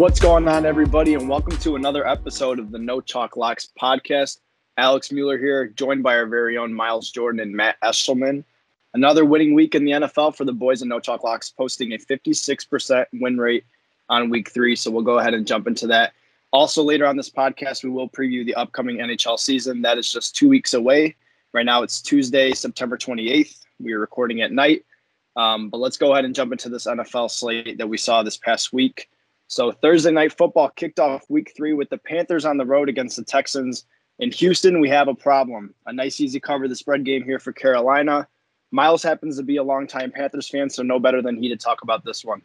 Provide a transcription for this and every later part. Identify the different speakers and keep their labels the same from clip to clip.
Speaker 1: What's going on, everybody, and welcome to another episode of the No Chalk Locks podcast. Alex Mueller here, joined by our very own Miles Jordan and Matt Eshelman. Another winning week in the NFL for the boys in No Chalk Locks, posting a 56% win rate on week three. So we'll go ahead and jump into that. Also, later on this podcast, we will preview the upcoming NHL season. That is just two weeks away. Right now, it's Tuesday, September 28th. We are recording at night. Um, but let's go ahead and jump into this NFL slate that we saw this past week. So Thursday night football kicked off week three with the Panthers on the road against the Texans. In Houston, we have a problem. A nice, easy cover the spread game here for Carolina. Miles happens to be a longtime Panthers fan, so no better than he to talk about this one.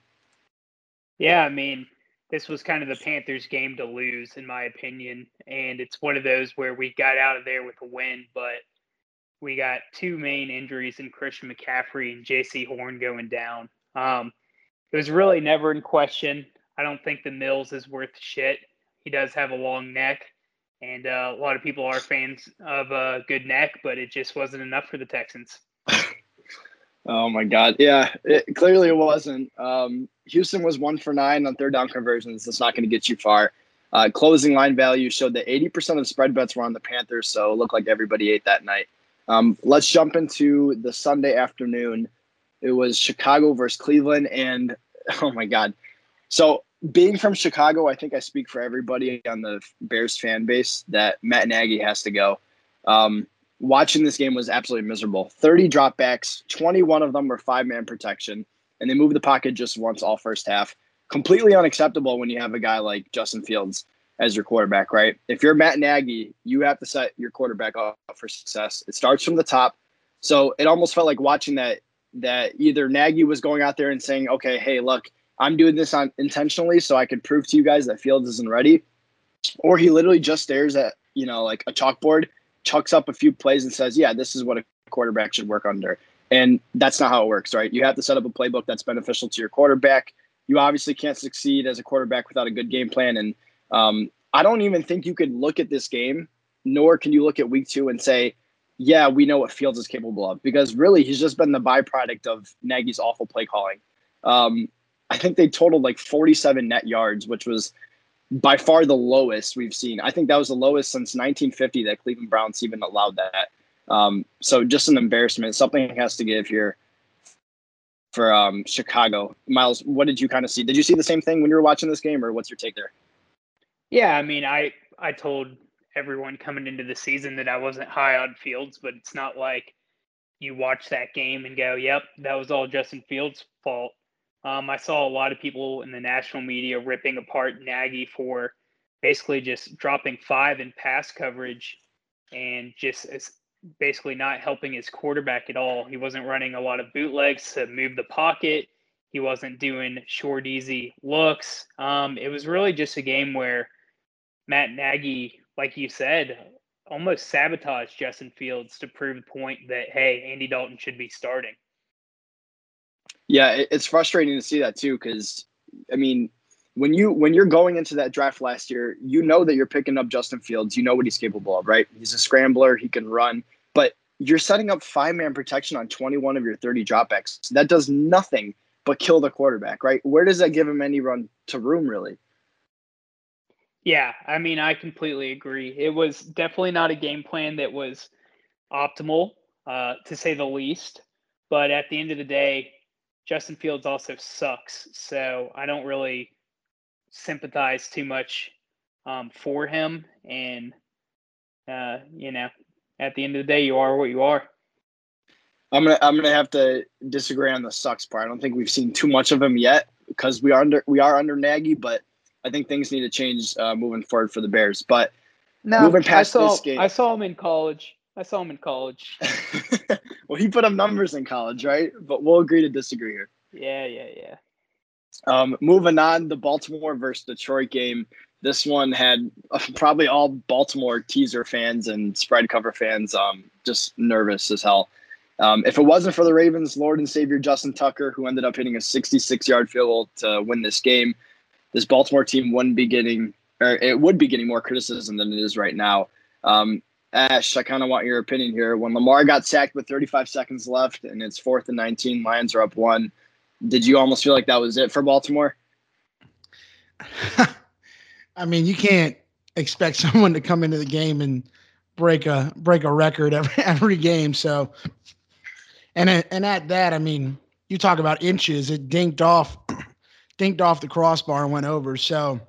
Speaker 2: Yeah, I mean, this was kind of the Panthers' game to lose, in my opinion. And it's one of those where we got out of there with a win, but we got two main injuries in Christian McCaffrey and Jaycee Horn going down. Um, it was really never in question. I don't think the Mills is worth shit. He does have a long neck, and uh, a lot of people are fans of a good neck, but it just wasn't enough for the Texans.
Speaker 1: oh my God! Yeah, it, clearly it wasn't. Um, Houston was one for nine on third down conversions. That's not going to get you far. Uh, closing line value showed that 80% of spread bets were on the Panthers, so it looked like everybody ate that night. Um, let's jump into the Sunday afternoon. It was Chicago versus Cleveland, and oh my God. So being from Chicago, I think I speak for everybody on the Bears fan base that Matt Nagy has to go. Um, watching this game was absolutely miserable. 30 dropbacks, 21 of them were five man protection, and they moved the pocket just once all first half. Completely unacceptable when you have a guy like Justin Fields as your quarterback, right? If you're Matt Nagy, you have to set your quarterback up for success. It starts from the top. So it almost felt like watching that that either Nagy was going out there and saying, "Okay, hey, look, I'm doing this on intentionally so I could prove to you guys that Fields isn't ready. Or he literally just stares at, you know, like a chalkboard, chucks up a few plays and says, Yeah, this is what a quarterback should work under. And that's not how it works, right? You have to set up a playbook that's beneficial to your quarterback. You obviously can't succeed as a quarterback without a good game plan. And um, I don't even think you could look at this game, nor can you look at week two and say, yeah, we know what Fields is capable of because really he's just been the byproduct of Nagy's awful play calling. Um, I think they totaled like 47 net yards, which was by far the lowest we've seen. I think that was the lowest since 1950 that Cleveland Browns even allowed that. Um, so just an embarrassment. Something has to give here for um, Chicago. Miles, what did you kind of see? Did you see the same thing when you were watching this game, or what's your take there?
Speaker 2: Yeah, I mean, I I told everyone coming into the season that I wasn't high on Fields, but it's not like you watch that game and go, "Yep, that was all Justin Fields' fault." Um, I saw a lot of people in the national media ripping apart Nagy for basically just dropping five in pass coverage and just basically not helping his quarterback at all. He wasn't running a lot of bootlegs to move the pocket. He wasn't doing short, easy looks. Um, it was really just a game where Matt Nagy, like you said, almost sabotaged Justin Fields to prove the point that, hey, Andy Dalton should be starting.
Speaker 1: Yeah, it's frustrating to see that too, because I mean, when you when you're going into that draft last year, you know that you're picking up Justin Fields. You know what he's capable of, right? He's a scrambler. He can run, but you're setting up five man protection on 21 of your 30 dropbacks. That does nothing but kill the quarterback, right? Where does that give him any run to room, really?
Speaker 2: Yeah, I mean, I completely agree. It was definitely not a game plan that was optimal, uh, to say the least. But at the end of the day, Justin Fields also sucks, so I don't really sympathize too much um, for him. And uh, you know, at the end of the day, you are what you are.
Speaker 1: I'm gonna I'm gonna have to disagree on the sucks part. I don't think we've seen too much of him yet because we are under we are under Nagy, but I think things need to change uh, moving forward for the Bears. But
Speaker 2: no, moving past I saw, this game, I saw him in college. I saw him in college.
Speaker 1: well, he put up numbers in college, right? But we'll agree to disagree here.
Speaker 2: Yeah, yeah, yeah.
Speaker 1: Um, moving on, the Baltimore versus Detroit game. This one had uh, probably all Baltimore teaser fans and spread cover fans um, just nervous as hell. Um, if it wasn't for the Ravens, Lord and Savior Justin Tucker, who ended up hitting a 66 yard field goal to win this game, this Baltimore team wouldn't be getting, or it would be getting more criticism than it is right now. Um, Ash, I kind of want your opinion here. When Lamar got sacked with 35 seconds left and it's fourth and 19, Lions are up one. Did you almost feel like that was it for Baltimore?
Speaker 3: I mean, you can't expect someone to come into the game and break a break a record every every game. So, and and at that, I mean, you talk about inches. It dinked off, dinked off the crossbar and went over. So,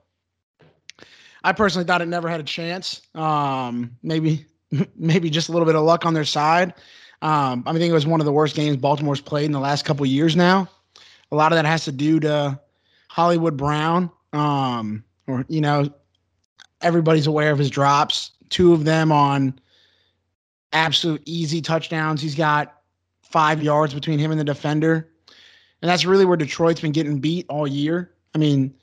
Speaker 3: I personally thought it never had a chance. Um, maybe maybe just a little bit of luck on their side. Um, I think it was one of the worst games Baltimore's played in the last couple years now. A lot of that has to do to Hollywood Brown. Um, or you know, everybody's aware of his drops. Two of them on absolute easy touchdowns. He's got five yards between him and the defender, and that's really where Detroit's been getting beat all year. I mean,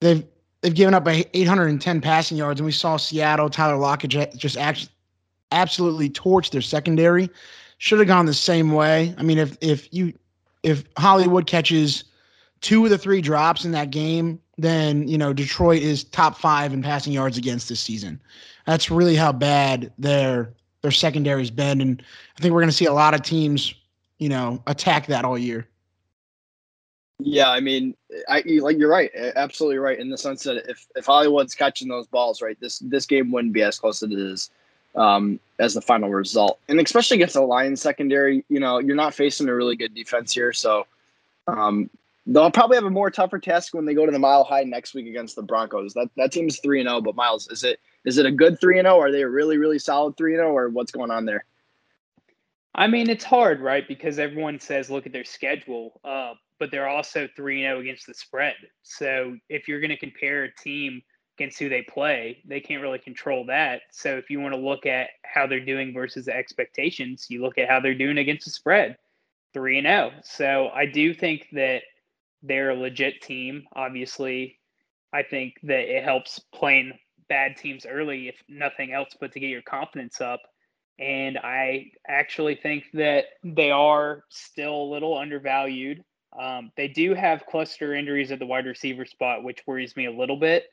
Speaker 3: they've they've given up 810 passing yards, and we saw Seattle Tyler Lockett just actually absolutely torched their secondary. Should have gone the same way. I mean, if if you if Hollywood catches two of the three drops in that game, then you know Detroit is top five in passing yards against this season. That's really how bad their their secondary's been, and I think we're going to see a lot of teams, you know, attack that all year.
Speaker 1: Yeah, I mean, I like you're right, absolutely right in the sense that if if Hollywood's catching those balls, right, this this game wouldn't be as close as it is um, as the final result, and especially against the Lions secondary, you know, you're not facing a really good defense here, so um, they'll probably have a more tougher task when they go to the Mile High next week against the Broncos. That that team's three and zero, oh, but Miles, is it is it a good three and zero? Oh? Are they a really really solid three and zero, oh, or what's going on there?
Speaker 2: I mean, it's hard, right? Because everyone says look at their schedule. Uh, but they're also 3 0 against the spread. So if you're going to compare a team against who they play, they can't really control that. So if you want to look at how they're doing versus the expectations, you look at how they're doing against the spread 3 and 0. So I do think that they're a legit team. Obviously, I think that it helps playing bad teams early, if nothing else, but to get your confidence up. And I actually think that they are still a little undervalued. Um, they do have cluster injuries at the wide receiver spot, which worries me a little bit.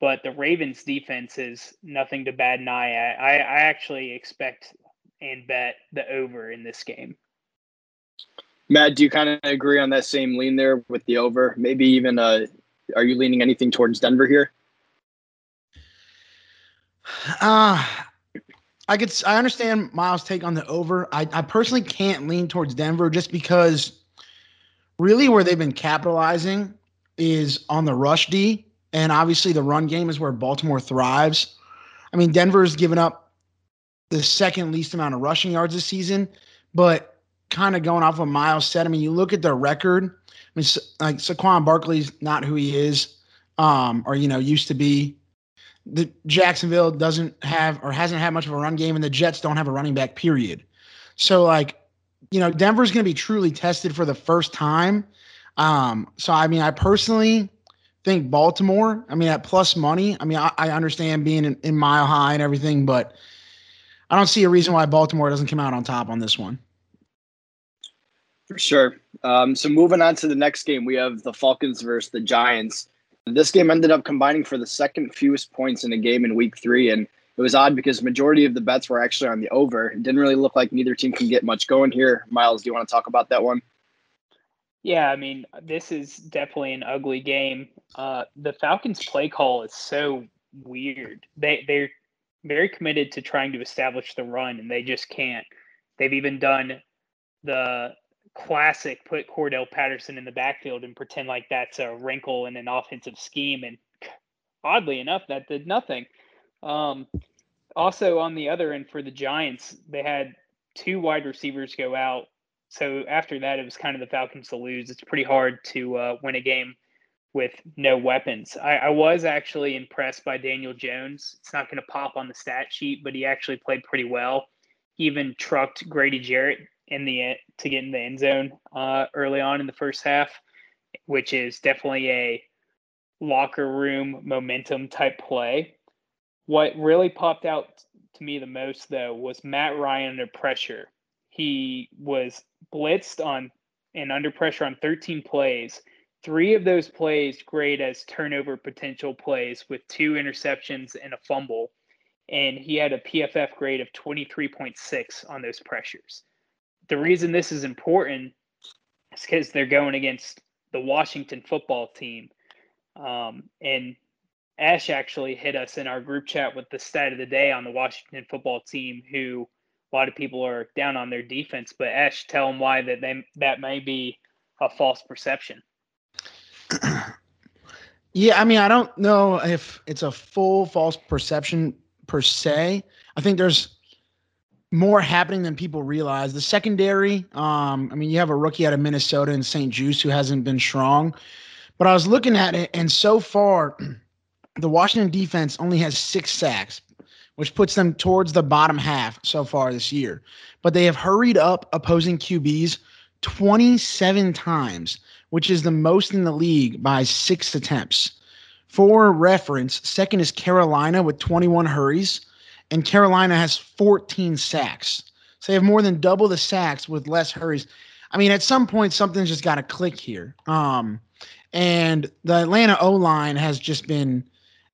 Speaker 2: But the Ravens' defense is nothing to bat an eye at. I, I actually expect and bet the over in this game.
Speaker 1: Matt, do you kind of agree on that same lean there with the over? Maybe even uh, are you leaning anything towards Denver here?
Speaker 3: Uh I could I understand Miles' take on the over. I, I personally can't lean towards Denver just because really where they've been capitalizing is on the rush D. And obviously, the run game is where Baltimore thrives. I mean, Denver's given up the second least amount of rushing yards this season, but kind of going off what Miles said, I mean, you look at their record. I mean, like Saquon Barkley's not who he is, um, or you know, used to be. The Jacksonville doesn't have or hasn't had much of a run game, and the Jets don't have a running back. Period. So, like, you know, Denver's going to be truly tested for the first time. Um, so, I mean, I personally think Baltimore, I mean, at plus money, I mean, I, I understand being in, in, mile high and everything, but I don't see a reason why Baltimore doesn't come out on top on this one.
Speaker 1: For sure. Um, so, moving on to the next game, we have the Falcons versus the Giants. This game ended up combining for the second fewest points in a game in week three. And it was odd because majority of the bets were actually on the over. It didn't really look like neither team can get much going here. Miles, do you want to talk about that one?
Speaker 2: Yeah, I mean, this is definitely an ugly game. Uh, the Falcons' play call is so weird. They they're very committed to trying to establish the run, and they just can't. They've even done the classic put Cordarrelle Patterson in the backfield and pretend like that's a wrinkle in an offensive scheme, and oddly enough, that did nothing. Um, also, on the other end for the Giants, they had two wide receivers go out. So after that, it was kind of the Falcons to lose. It's pretty hard to uh, win a game with no weapons. I, I, was actually impressed by Daniel Jones. It's not going to pop on the stat sheet, but he actually played pretty well. He even trucked Grady Jarrett in the to get in the end zone uh, early on in the first half, which is definitely a locker room momentum type play. What really popped out to me the most, though, was Matt Ryan under pressure. He was blitzed on and under pressure on 13 plays. Three of those plays grade as turnover potential plays with two interceptions and a fumble. And he had a PFF grade of 23.6 on those pressures. The reason this is important is because they're going against the Washington football team, Um, and Ash actually hit us in our group chat with the stat of the day on the Washington football team, who a lot of people are down on their defense. But Ash, tell them why that they that may be a false perception.
Speaker 3: Yeah, I mean, I don't know if it's a full false perception per se. I think there's more happening than people realize. The secondary, um, I mean, you have a rookie out of Minnesota and St-Juste who hasn't been strong. But I was looking at it, and so far, the Washington defense only has six sacks, which puts them towards the bottom half so far this year. But they have hurried up opposing QBs 27 times, which is the most in the league by six attempts. For reference, second is Carolina with 21 hurries, and Carolina has 14 sacks. So they have more than double the sacks with less hurries. I mean, at some point, something's just got to click here. Um, and the Atlanta O line has just been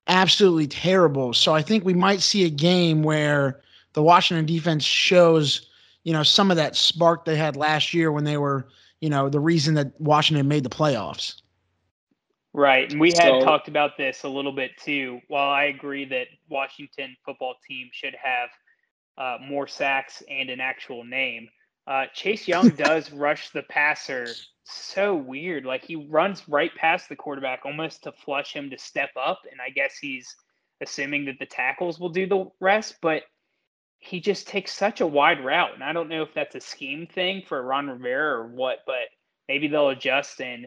Speaker 3: absolutely terrible. So I think we might see a game where the Washington defense shows, you know, some of that spark they had last year when they were, you know, the reason that Washington made the playoffs.
Speaker 2: Right. And we had so, talked about this a little bit too. While I agree that Washington football team should have uh, more sacks and an actual name, uh, Chase Young does rush the passer so weird. Like he runs right past the quarterback almost to flush him to step up. And I guess he's assuming that the tackles will do the rest, but he just takes such a wide route. And I don't know if that's a scheme thing for Ron Rivera or what, but maybe they'll adjust and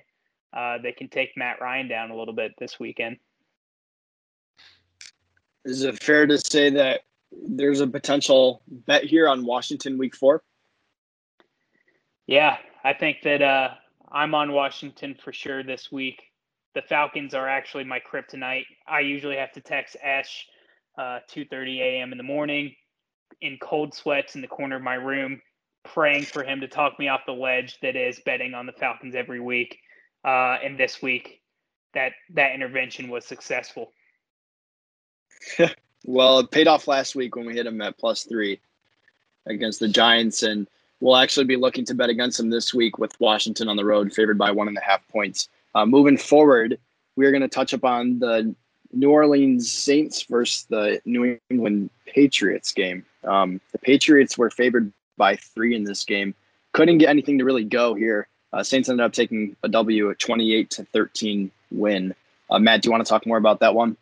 Speaker 2: uh, they can take Matt Ryan down a little bit this weekend.
Speaker 1: Is it fair to say that there's a potential bet here on Washington week four?
Speaker 2: Yeah, I think that uh, I'm on Washington for sure this week. The Falcons are actually my kryptonite. I usually have to text Ash uh, 2:30 a.m. in the morning in cold sweats in the corner of my room, praying for him to talk me off the ledge that is betting on the Falcons every week uh, and this week that that intervention was successful.
Speaker 1: well, it paid off last week when we hit him at plus three against the Giants, and we'll actually be looking to bet against them this week with Washington on the road, favored by one and a half points. Uh, moving forward, we're going to touch upon the New Orleans Saints versus the New England Patriots game. Um, the Patriots were favored by three in this game. Couldn't get anything to really go here. Uh, Saints ended up taking a W, a 28 to 13 win. Uh, Matt, do you want to talk more about that one?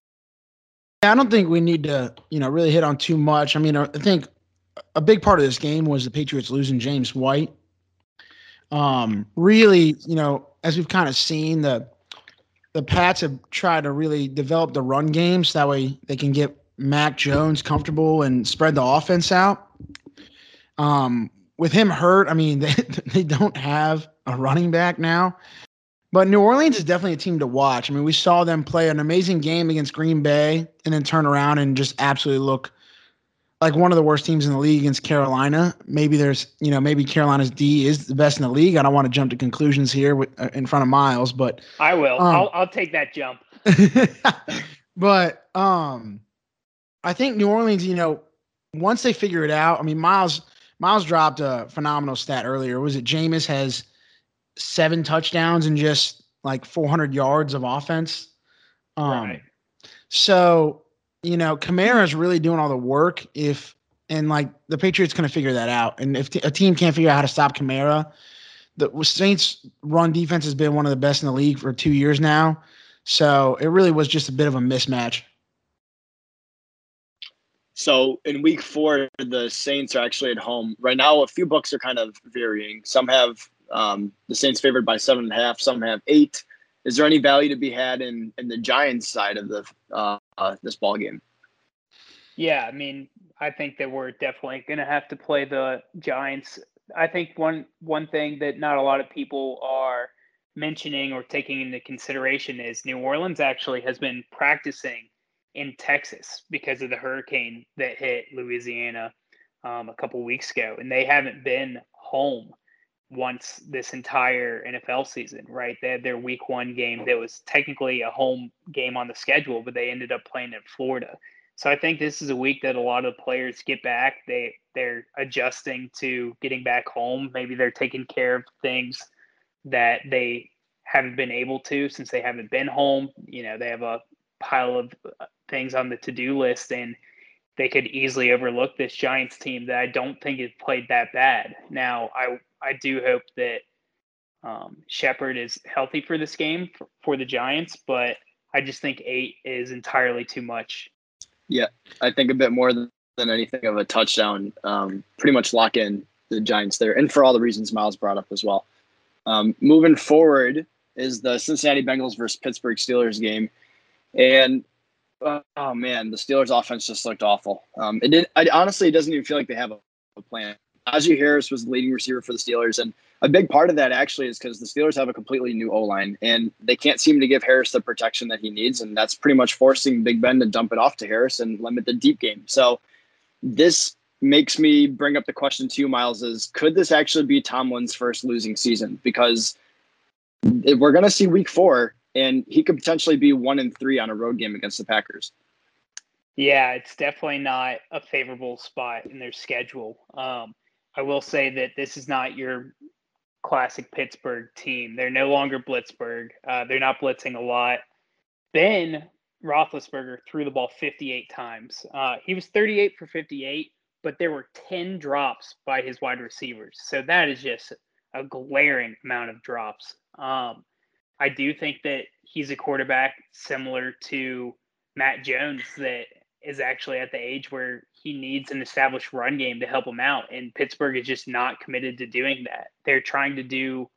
Speaker 3: Yeah, I don't think we need to, you know, really hit on too much. I mean, I think a big part of this game was the Patriots losing James White. Um, really, you know, as we've kind of seen, the the Pats have tried to really develop the run games that way they can get Mac Jones comfortable and spread the offense out. Um, with him hurt, I mean, they they don't have a running back now. But New Orleans is definitely a team to watch. I mean, we saw them play an amazing game against Green Bay and then turn around and just absolutely look like one of the worst teams in the league against Carolina. Maybe there's, you know, maybe Carolina's D is the best in the league. I don't want to jump to conclusions here with, uh, in front of Miles, but
Speaker 2: I will. Um, I'll, I'll take that jump.
Speaker 3: but um, I think New Orleans, you know, once they figure it out, I mean, Miles Miles dropped a phenomenal stat earlier. Was it Jameis has seven touchdowns and just like 400 yards of offense? Um, right. So, you know, Kamara is really doing all the work. If and like the Patriots of figure that out, and if t- a team can't figure out how to stop Kamara, the Saints' run defense has been one of the best in the league for two years now. So it really was just a bit of a mismatch.
Speaker 1: So in week four, the Saints are actually at home. Right now, a few books are kind of varying. Some have um, the Saints favored by seven and a half, some have eight. Is there any value to be had in in the Giants side of the uh, uh, this ball game?
Speaker 2: Yeah, I mean, I think that we're definitely going to have to play the Giants. I think one one thing that not a lot of people are mentioning or taking into consideration is New Orleans actually has been practicing in Texas because of the hurricane that hit Louisiana um, a couple weeks ago, and they haven't been home once this entire NFL season. Right? They had their Week One game that was technically a home game on the schedule, but they ended up playing in Florida. So I think this is a week that a lot of players get back. They they're adjusting to getting back home. Maybe they're taking care of things that they haven't been able to since they haven't been home. You know, they have a pile of uh, things on the to do list, and they could easily overlook this Giants team that I don't think has played that bad. Now, I I do hope that um, Shepard is healthy for this game for, for the Giants, but I just think eight is entirely too much.
Speaker 1: Yeah, I think a bit more than, than anything of a touchdown. Um, pretty much lock in the Giants there, and for all the reasons Miles brought up as well. Um, moving forward is the Cincinnati Bengals versus Pittsburgh Steelers game, and uh, oh man, the Steelers offense just looked awful. Um, it did. I, honestly, it doesn't even feel like they have a, a plan. Najee Harris was the leading receiver for the Steelers, and a big part of that actually is because the Steelers have a completely new O line, and they can't seem to give Harris the protection that he needs, and that's pretty much forcing Big Ben to dump it off to Harris and limit the deep game. So this makes me bring up the question to you, Miles: Is could this actually be Tomlin's first losing season? Because we're going to see Week Four, and he could potentially be one and three on a road game against the Packers.
Speaker 2: Yeah, it's definitely not a favorable spot in their schedule. Um, I will say that this is not your classic Pittsburgh team. They're no longer Blitzburgh. Uh, they're not blitzing a lot. Ben Roethlisberger threw the ball 58 times. Uh, he was 38 for 58, but there were 10 drops by his wide receivers. So that is just a glaring amount of drops. Um, I do think that he's a quarterback similar to Matt Jones that is actually at the age where he needs an established run game to help him out. And Pittsburgh is just not committed to doing that. They're trying to do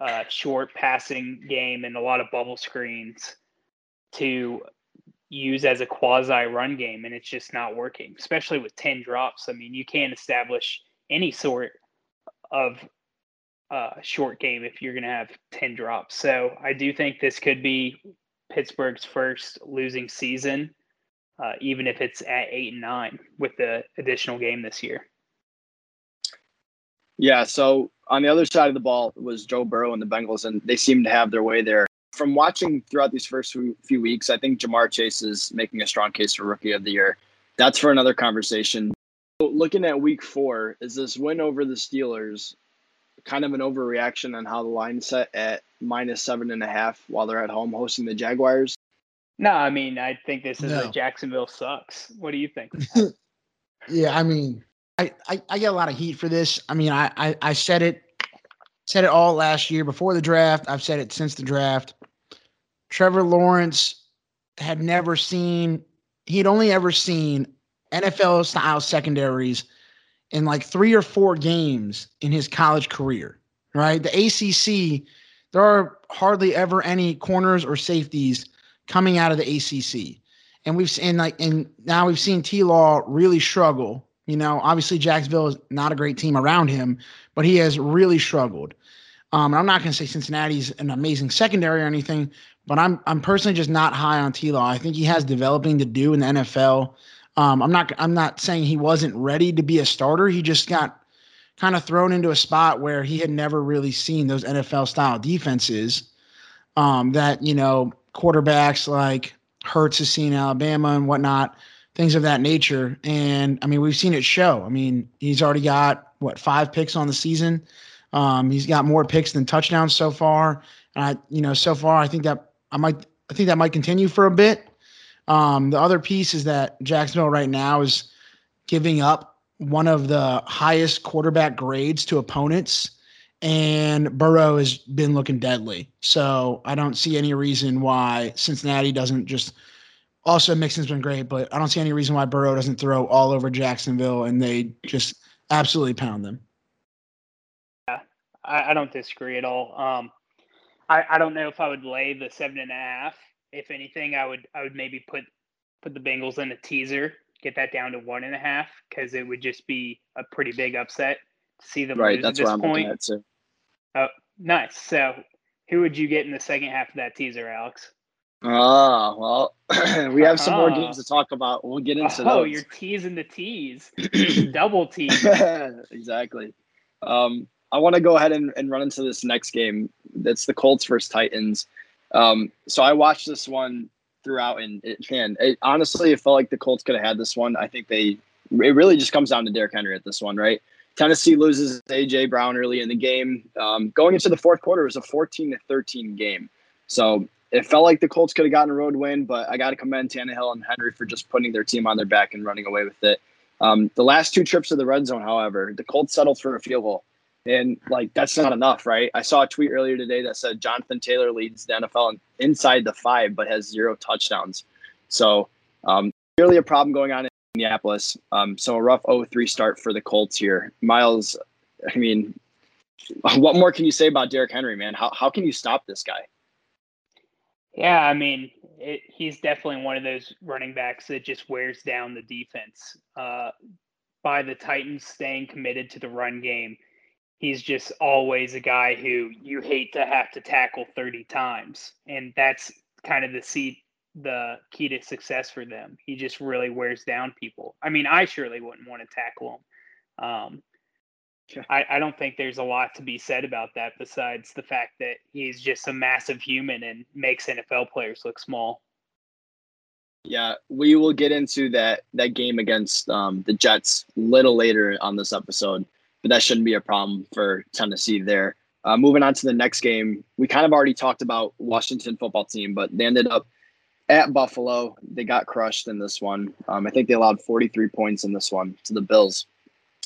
Speaker 2: a short passing game and a lot of bubble screens to use as a quasi run game. And it's just not working, especially with 10 drops. I mean, you can't establish any sort of uh, short game if you're going to have 10 drops. So I do think this could be Pittsburgh's first losing season uh, even if it's at eight and nine with the additional game this year.
Speaker 1: Yeah. So on the other side of the ball was Joe Burrow and the Bengals, and they seem to have their way there. From watching throughout these first few, weeks, I think Ja'Marr Chase is making a strong case for Rookie of the Year. That's for another conversation. Looking at Week Four, is this win over the Steelers kind of an overreaction on how the line set at minus seven and a half while they're at home hosting the Jaguars?
Speaker 2: No, I mean, I think this is no. a Jacksonville sucks. What do you think?
Speaker 3: yeah, I mean, I, I, I get a lot of heat for this. I mean, I, I, I said it said it all last year before the draft. I've said it since the draft. Trevor Lawrence had never seen he'd only ever seen NFL style secondaries in like three or four games in his college career. Right? The ACC, there are hardly ever any corners or safeties coming out of the ACC. And we've seen like, and now we've seen T Law really struggle. You know, obviously Jacksonville is not a great team around him, but he has really struggled. Um, and I'm not going to say Cincinnati's an amazing secondary or anything, but I'm I'm personally just not high on T Law. I think he has developing to do in the NFL. Um, I'm not I'm not saying he wasn't ready to be a starter. He just got kind of thrown into a spot where he had never really seen those NFL style defenses. Um, that you know quarterbacks like Hurts has seen Alabama and whatnot, things of that nature. And I mean, we've seen it show. I mean, he's already got what five picks on the season. Um, he's got more picks than touchdowns so far. And I, you know, so far I think that I might I think that might continue for a bit. Um, the other piece is that Jacksonville right now is giving up one of the highest quarterback grades to opponents and Burrow has been looking deadly. So I don't see any reason why Cincinnati doesn't just. Also, Mixon's been great, but I don't see any reason why Burrow doesn't throw all over Jacksonville and they just absolutely pound them.
Speaker 2: Yeah, I, I don't disagree at all. Um, I, I don't know if I would lay the seven and a half. If anything, I would I would maybe put put the Bengals in a teaser, get that down to one and a half because it would just be a pretty big upset to see them right, lose that's at this what I'm point. Oh, nice. So, who would you get in the second half of that teaser, Alex?
Speaker 1: Oh, well, we have some more games to talk about. We'll get into oh, those.
Speaker 2: you're teasing the tease. Double tease.
Speaker 1: exactly. Um, I want to go ahead and, and run into this next game. That's the Colts versus Titans. Um, so I watched this one throughout, and it, man, it, honestly, it felt like the Colts could have had this one. I think they, it really just comes down to Derrick Henry at this one, right? Tennessee loses AJ Brown early in the game. Um, going into the fourth quarter, it was a 14 to 13 game. So it felt like the Colts could have gotten a road win, but I got to commend Tannehill and Henry for just putting their team on their back and running away with it. Um, the last two trips to the red zone, however, the Colts settled for a field goal. And like that's not enough, right? I saw a tweet earlier today that said Jonathan Taylor leads the NFL inside the five, but has zero touchdowns. So um, clearly a problem going on Indianapolis. Um, so a rough 0-3 start for the Colts here. Miles, I mean, what more can you say about Derrick Henry, man? How how can you stop this guy?
Speaker 2: Yeah, I mean, it, he's definitely one of those running backs that just wears down the defense. Uh, by the Titans staying committed to the run game, he's just always a guy who you hate to have to tackle 30 times. And that's kind of the seat the key to success for them. He just really wears down people. I mean, I surely wouldn't want to tackle him. Um, I, I don't think there's a lot to be said about that besides the fact that he's just a massive human and makes NFL players look small.
Speaker 1: Yeah, we will get into that that game against um, the Jets a little later on this episode, but that shouldn't be a problem for Tennessee there. Uh, moving on to the next game, we kind of already talked about Washington football team, but they ended up at Buffalo. They got crushed in this one. Um, I think they allowed 43 points in this one to the Bills.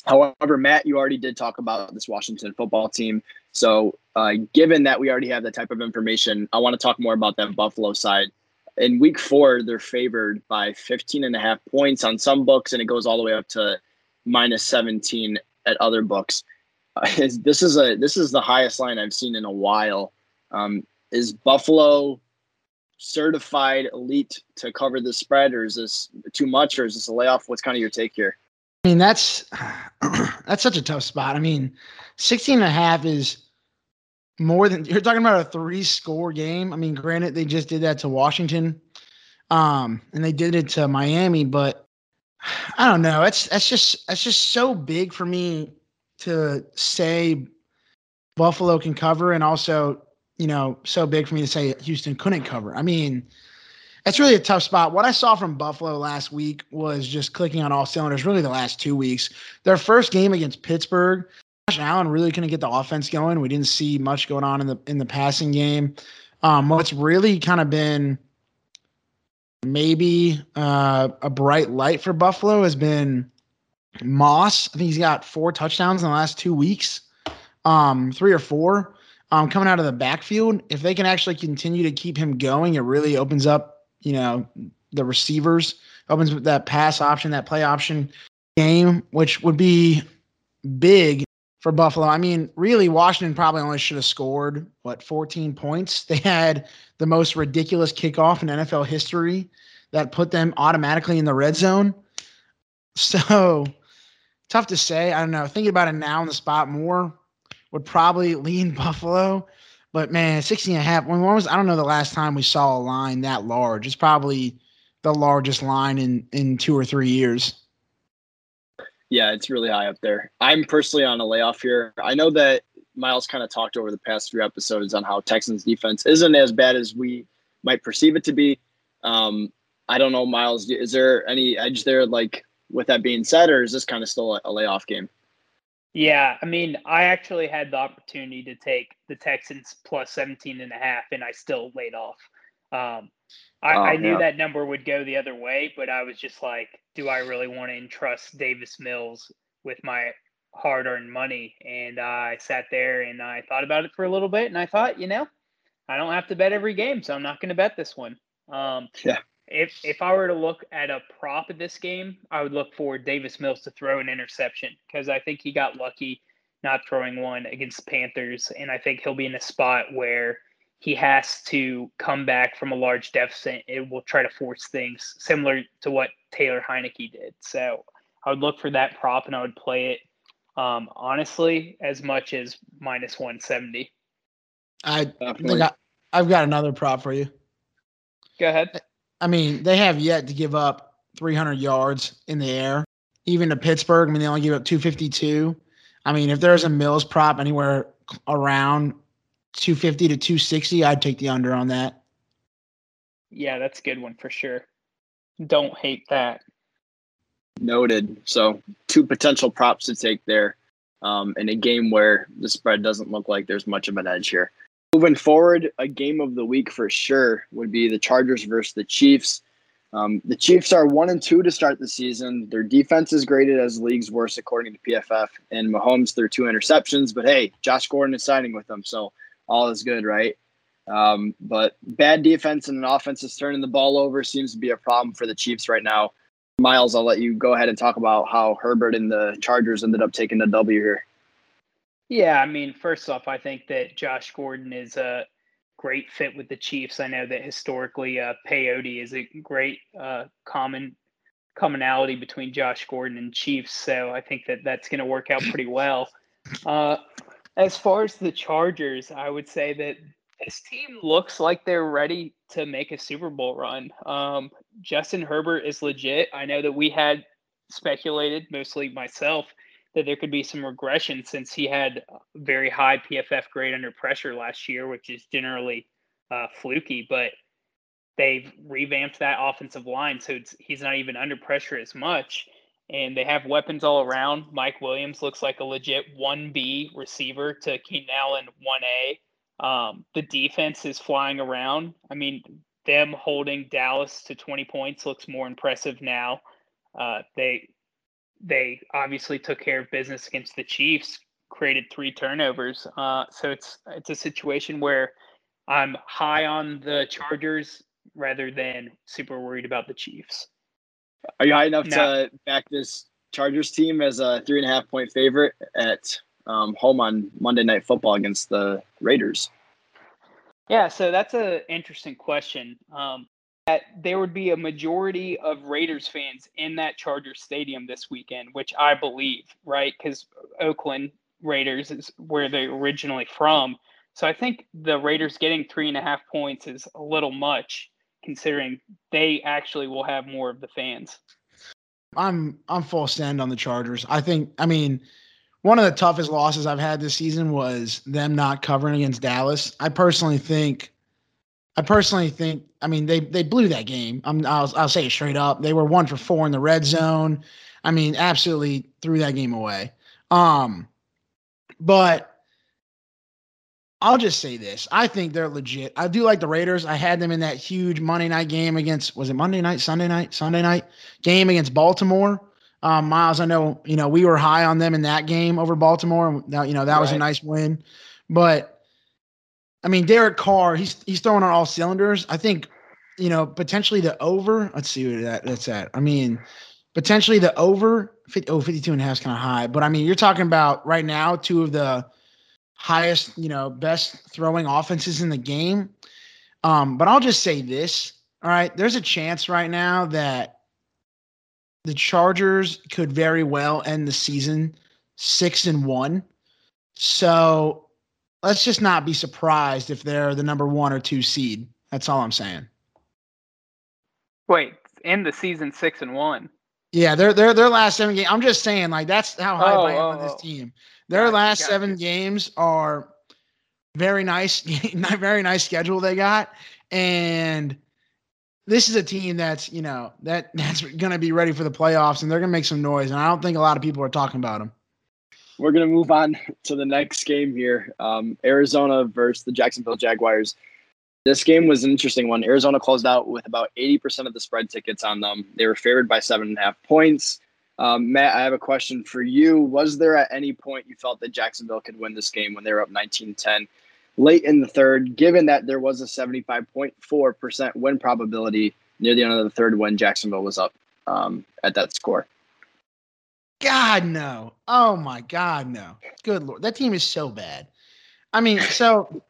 Speaker 1: However, Matt, you already did talk about this Washington football team. So, uh, given that we already have that type of information, I want to talk more about that Buffalo side. In week four, they're favored by 15 and a half points on some books, and it goes all the way up to minus 17 at other books. Uh, this is a this is the highest line I've seen in a while. Um, is Buffalo certified elite to cover the spread, or is this too much, or is this a layoff? What's kind of your take here?
Speaker 3: I mean, that's that's such a tough spot. I mean, 16 and a half is more than you're talking about a three score game. I mean, granted, they just did that to Washington. Um, and they did it to Miami, but I don't know. It's that's just that's just so big for me to say Buffalo can cover and also, you know, so big for me to say Houston couldn't cover. I mean, it's really a tough spot. What I saw from Buffalo last week was just clicking on all cylinders, really the last two weeks. Their first game against Pittsburgh, Josh Allen really couldn't get the offense going. We didn't see much going on in the in the passing game. Um, what's really kind of been maybe uh, a bright light for Buffalo has been Moss. I think he's got four touchdowns in the last two weeks, um, three or four. Um, coming out of the backfield, if they can actually continue to keep him going, it really opens up you know, the receivers, opens up that pass option, that play option game, which would be big for Buffalo. I mean, really, Washington probably only should have scored what 14 points. They had the most ridiculous kickoff in NFL history that put them automatically in the red zone. So tough to say. I don't know. Thinking about it now in the spot more would probably lean Buffalo. But man, 16 and a half. When was I don't know the last time we saw a line that large. It's probably the largest line in in two or three years.
Speaker 1: Yeah, it's really high up there. I'm personally on a layoff here. I know that Miles kind of talked over the past few episodes on how Texans defense isn't as bad as we might perceive it to be. Um, I don't know, Miles. Is there any edge there? Like with that being said, or is this kind of still a layoff game?
Speaker 2: Yeah, I mean, I actually had the opportunity to take the Texans plus 17 and a half, and I still laid off. Um, I, oh, I knew yeah. that number would go the other way, but I was just like, do I really want to entrust Davis Mills with my hard earned money? And I sat there and I thought about it for a little bit, and I thought, you know, I don't have to bet every game, so I'm not going to bet this one. Um,
Speaker 1: yeah
Speaker 2: if if I were to look at a prop of this game, I would look for Davis Mills to throw an interception because I think he got lucky not throwing one against the Panthers, and I think he'll be in a spot where he has to come back from a large deficit. It will try to force things similar to what Taylor Heinicke did. So I would look for that prop and I would play it um, honestly as much as minus 170.
Speaker 3: I think I, I've got another prop for you.
Speaker 2: Go ahead.
Speaker 3: I mean, they have yet to give up 300 yards in the air. Even to Pittsburgh, I mean, they only gave up 252. I mean, if there's a Mills prop anywhere around 250 to 260, I'd take the under on that.
Speaker 2: Yeah, that's a good one for sure. Don't hate that.
Speaker 1: Noted. So, two potential props to take there. um, in a game where the spread doesn't look like there's much of an edge here. Moving forward, a game of the week for sure would be the Chargers versus the Chiefs. Um, the Chiefs are one and two to start the season. Their defense is graded as league's worst according to PFF, and Mahomes threw two interceptions. But hey, Josh Gordon is signing with them, so all is good, right? Um, but bad defense and an offense is turning the ball over seems to be a problem for the Chiefs right now. Miles, I'll let you go ahead and talk about how Herbert and the Chargers ended up taking the W here.
Speaker 2: Yeah, I mean, first off, I think that Josh Gordon is a great fit with the Chiefs. I know that historically, uh, peyote is a great uh, common commonality between Josh Gordon and Chiefs. So I think that that's going to work out pretty well. Uh, as far as the Chargers, I would say that this team looks like they're ready to make a Super Bowl run. Um, Justin Herbert is legit. I know that we had speculated, mostly myself, that there could be some regression since he had very high PFF grade under pressure last year, which is generally uh, fluky. But they've revamped that offensive line, so he's not even under pressure as much. And they have weapons all around. Mike Williams looks like a legit 1B receiver to Keenan Allen 1A. Um, the defense is flying around. I mean, them holding Dallas to 20 points looks more impressive now. Uh, they they obviously took care of business against the Chiefs, created three turnovers. Uh, so it's it's a situation where I'm high on the Chargers rather than super worried about the Chiefs.
Speaker 1: Are you high enough now, to back this Chargers team as a three and a half point favorite at um, home on Monday Night Football against the Raiders?
Speaker 2: Yeah, so that's an interesting question. Um, that there would be a majority of Raiders fans in that Charger Stadium this weekend, which I believe, right? Because Oakland Raiders is where they're originally from. So I think the Raiders getting three and a half points is a little much, considering they actually will have more of the fans.
Speaker 3: I'm I'm full stand on the Chargers. I think I mean one of the toughest losses I've had this season was them not covering against Dallas. I personally think, I personally think, I mean, they they blew that game. I'm, I'll I'll say it straight up. They were one for four in the red zone. I mean, absolutely threw that game away. Um, but I'll just say this: I think they're legit. I do like the Raiders. I had them in that huge Monday night game against was it Monday night, Sunday night, Sunday night game against Baltimore. Um, Miles, I know you know we were high on them in that game over Baltimore. That you know that right. was a nice win, but I mean Derek Carr, he's he's throwing on all cylinders. I think you know potentially the over. Let's see what that that's at. I mean potentially the over. 50, oh, 52 and a half is kind of high, but I mean you're talking about right now two of the highest you know best throwing offenses in the game. Um, but I'll just say this. All right, there's a chance right now that the Chargers could very well end the season six and one. So let's just not be surprised if they're the number one or two seed. That's all I'm saying.
Speaker 2: Wait, end the season six and one.
Speaker 3: Yeah, their their their last seven games. I'm just saying, like that's how high oh, I am oh, on this oh. team. Their last seven games are very nice, very nice schedule they got, and this is a team that's you know that that's going to be ready for the playoffs and they're going to make some noise and i don't think a lot of people are talking about them
Speaker 1: we're going to move on to the next game here. Um, arizona versus the jacksonville jaguars. This game was an interesting one. Arizona closed out with about 80% of the spread tickets on them. They were favored by seven and a half points. Um, matt i have a question for you. Was there at any point you felt that jacksonville could win this game when they were up 19-10 late in the third, given that there was a 75.4% win probability near the end of the third when Jacksonville was up um, at that score.
Speaker 3: God, no. Oh, my God, no. Good Lord. That team is so bad. I mean, so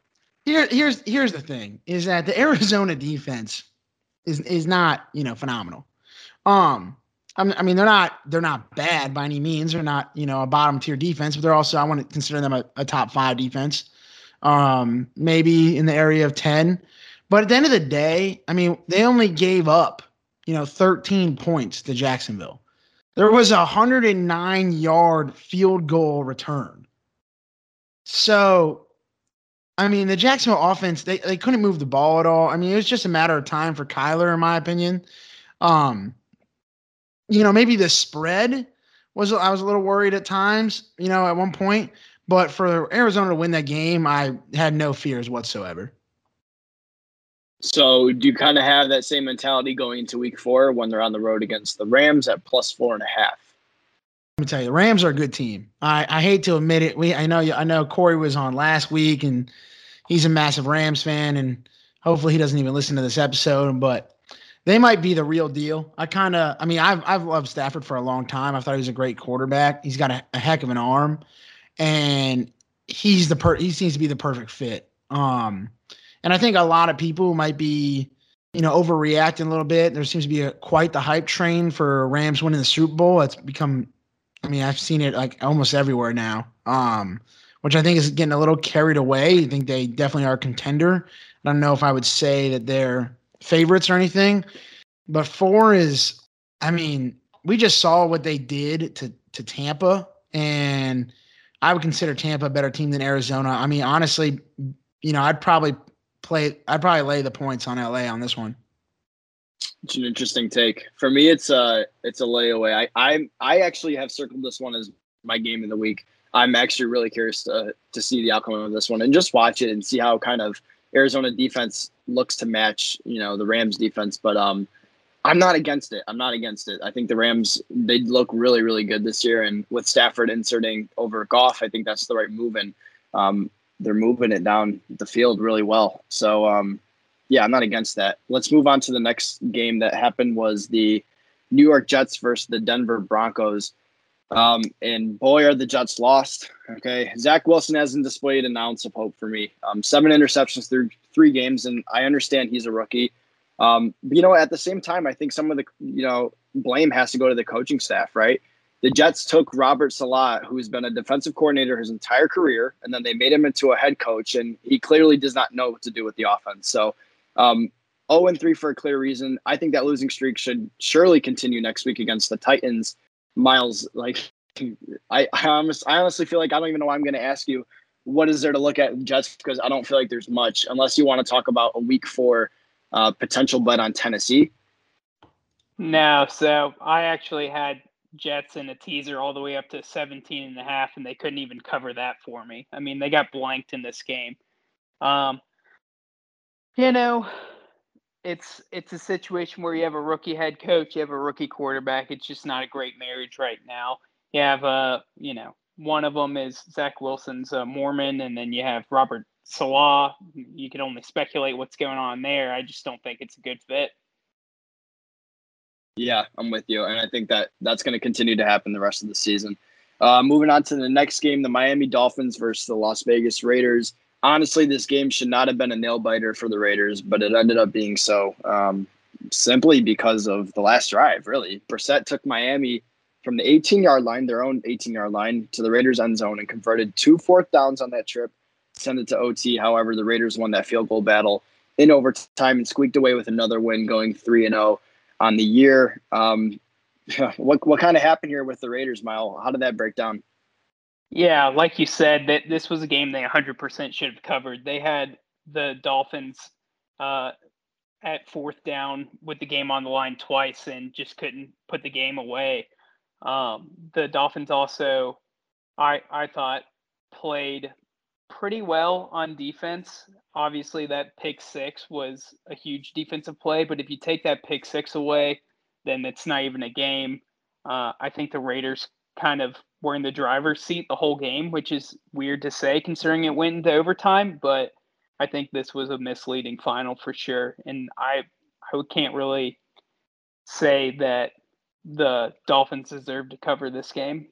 Speaker 3: here, here's here's the thing is that the Arizona defense is is not, you know, phenomenal. Um, I mean, they're not they're not bad by any means. They're not, you know, a bottom tier defense, but they're also I want to consider them a, a top five defense um, maybe in the area of 10. But at the end of the day, I mean, they only gave up, you know, 13 points to Jacksonville. There was a 109 yard field goal return. So, I mean, the Jacksonville offense, they, they couldn't move the ball at all. I mean, it was just a matter of time for Kyler, in my opinion. Um, you know, maybe the spread was I was a little worried at times, you know, at one point. But for Arizona to win that game, I had no fears whatsoever.
Speaker 1: So do you kind of have that same mentality going into week four when they're on the road against the Rams at plus four and a half?
Speaker 3: Let me tell you, the Rams are a good team. I, I hate to admit it. We I know I know Corey was on last week and he's a massive Rams fan and hopefully he doesn't even listen to this episode, but they might be the real deal. I kind of, I mean, I've I've loved Stafford for a long time. I thought he was a great quarterback. He's got a, a heck of an arm, and he's the per. He seems to be the perfect fit. Um, and I think a lot of people might be, you know, overreacting a little bit. There seems to be a, quite the hype train for Rams winning the Super Bowl. It's become, I mean, I've seen it like almost everywhere now. Um, which I think is getting a little carried away. I think they definitely are a contender. I don't know if I would say that they're favorites or anything, but four is, I mean, we just saw what they did to to Tampa, and I would consider Tampa a better team than Arizona. I mean, honestly, you know, I'd probably play. I'd probably lay the points on LA on this one.
Speaker 1: It's an interesting take. For me, it's a it's a layaway. I I I actually have circled this one as my game of the week. I'm actually really curious to to see the outcome of this one and just watch it and see how kind of Arizona defense looks to match, you know, the Rams defense. But um, I'm not against it. I'm not against it. I think the Rams they look really really good this year, and with Stafford inserting over Goff, I think that's the right move. And um, they're moving it down the field really well. So um, yeah, I'm not against that. Let's move on to the next game that happened was the New York Jets versus the Denver Broncos. Um, and boy, are the Jets lost. Okay. Zach Wilson hasn't displayed an ounce of hope for me. Um, seven interceptions through three games, and I understand he's a rookie. Um, but, you know, at the same time, I think some of the, you know, blame has to go to the coaching staff, right? The Jets took Robert Saleh, who's been a defensive coordinator his entire career, and then they made him into a head coach, and he clearly does not know what to do with the offense. So, um, 0 and 3 for a clear reason. I think that losing streak should surely continue next week against the Titans. Miles, like I, I, I honestly feel like I don't even know why I'm going to ask you what is there to look at Jets because I don't feel like there's much unless you want to talk about a week four uh, potential bet on Tennessee.
Speaker 2: No, so I actually had Jets in a teaser all the way up to 17 and a half, and they couldn't even cover that for me. I mean, they got blanked in this game. Um, you know, it's it's a situation where you have a rookie head coach, you have a rookie quarterback. It's just not a great marriage right now. You have a, uh, you know, one of them is Zach Wilson's a Mormon, and then you have Robert Saleh. You can only speculate what's going on there. I just don't think it's a good fit.
Speaker 1: Yeah, I'm with you, and I think that that's going to continue to happen the rest of the season. Uh, moving on to the next game, the Miami Dolphins versus the Las Vegas Raiders honestly, this game should not have been a nail biter for the Raiders, but it ended up being so um, simply because of the last drive. Really, Brissett took Miami from the 18 yard line, their own 18 yard line, to the Raiders' end zone and converted two fourth downs on that trip. Sent it to OT. However, the Raiders won that field goal battle in overtime and squeaked away with another win, going three and zero oh on the year. Um, what what kind of happened here with the Raiders, Mile? How did that break down?
Speaker 2: Yeah, like you said, that this was a game they 100% should have covered. They had the Dolphins uh, at fourth down with the game on the line twice and just couldn't put the game away. Um, the Dolphins also, I I thought, played pretty well on defense. Obviously, that pick six was a huge defensive play, but if you take that pick six away, then it's not even a game. Uh, I think the Raiders kind of were in the driver's seat the whole game, which is weird to say considering it went into overtime. But I think this was a misleading final for sure, and I I can't really say that the Dolphins deserve to cover this game.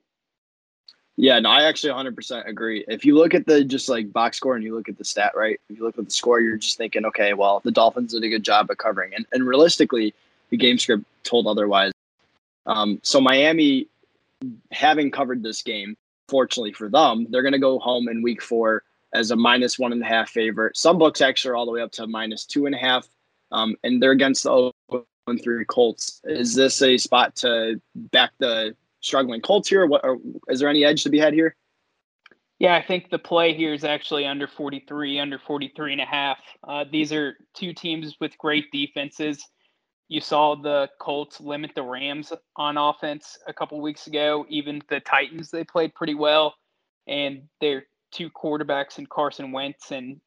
Speaker 1: Yeah, no, I actually 100% agree. If you look at the just like box score and you look at the stat, right? If you look at the score, you're just thinking, okay, well, the Dolphins did a good job of covering. And, and realistically, the game script told otherwise. Um, so Miami having covered this game, fortunately for them, they're going to go home in week four as a minus one and a half favorite. Some books actually are all the way up to minus two and a half, um, and they're against the 0 3 Colts. Is this a spot to back the struggling Colts here? What or is there any edge to be had here?
Speaker 2: Yeah, I think the play here is actually under 43, under 43 and a half. Uh, these are two teams with great defenses. you saw the Colts limit the Rams on offense a couple weeks ago. Even the Titans, they played pretty well. And their two quarterbacks in Carson Wentz and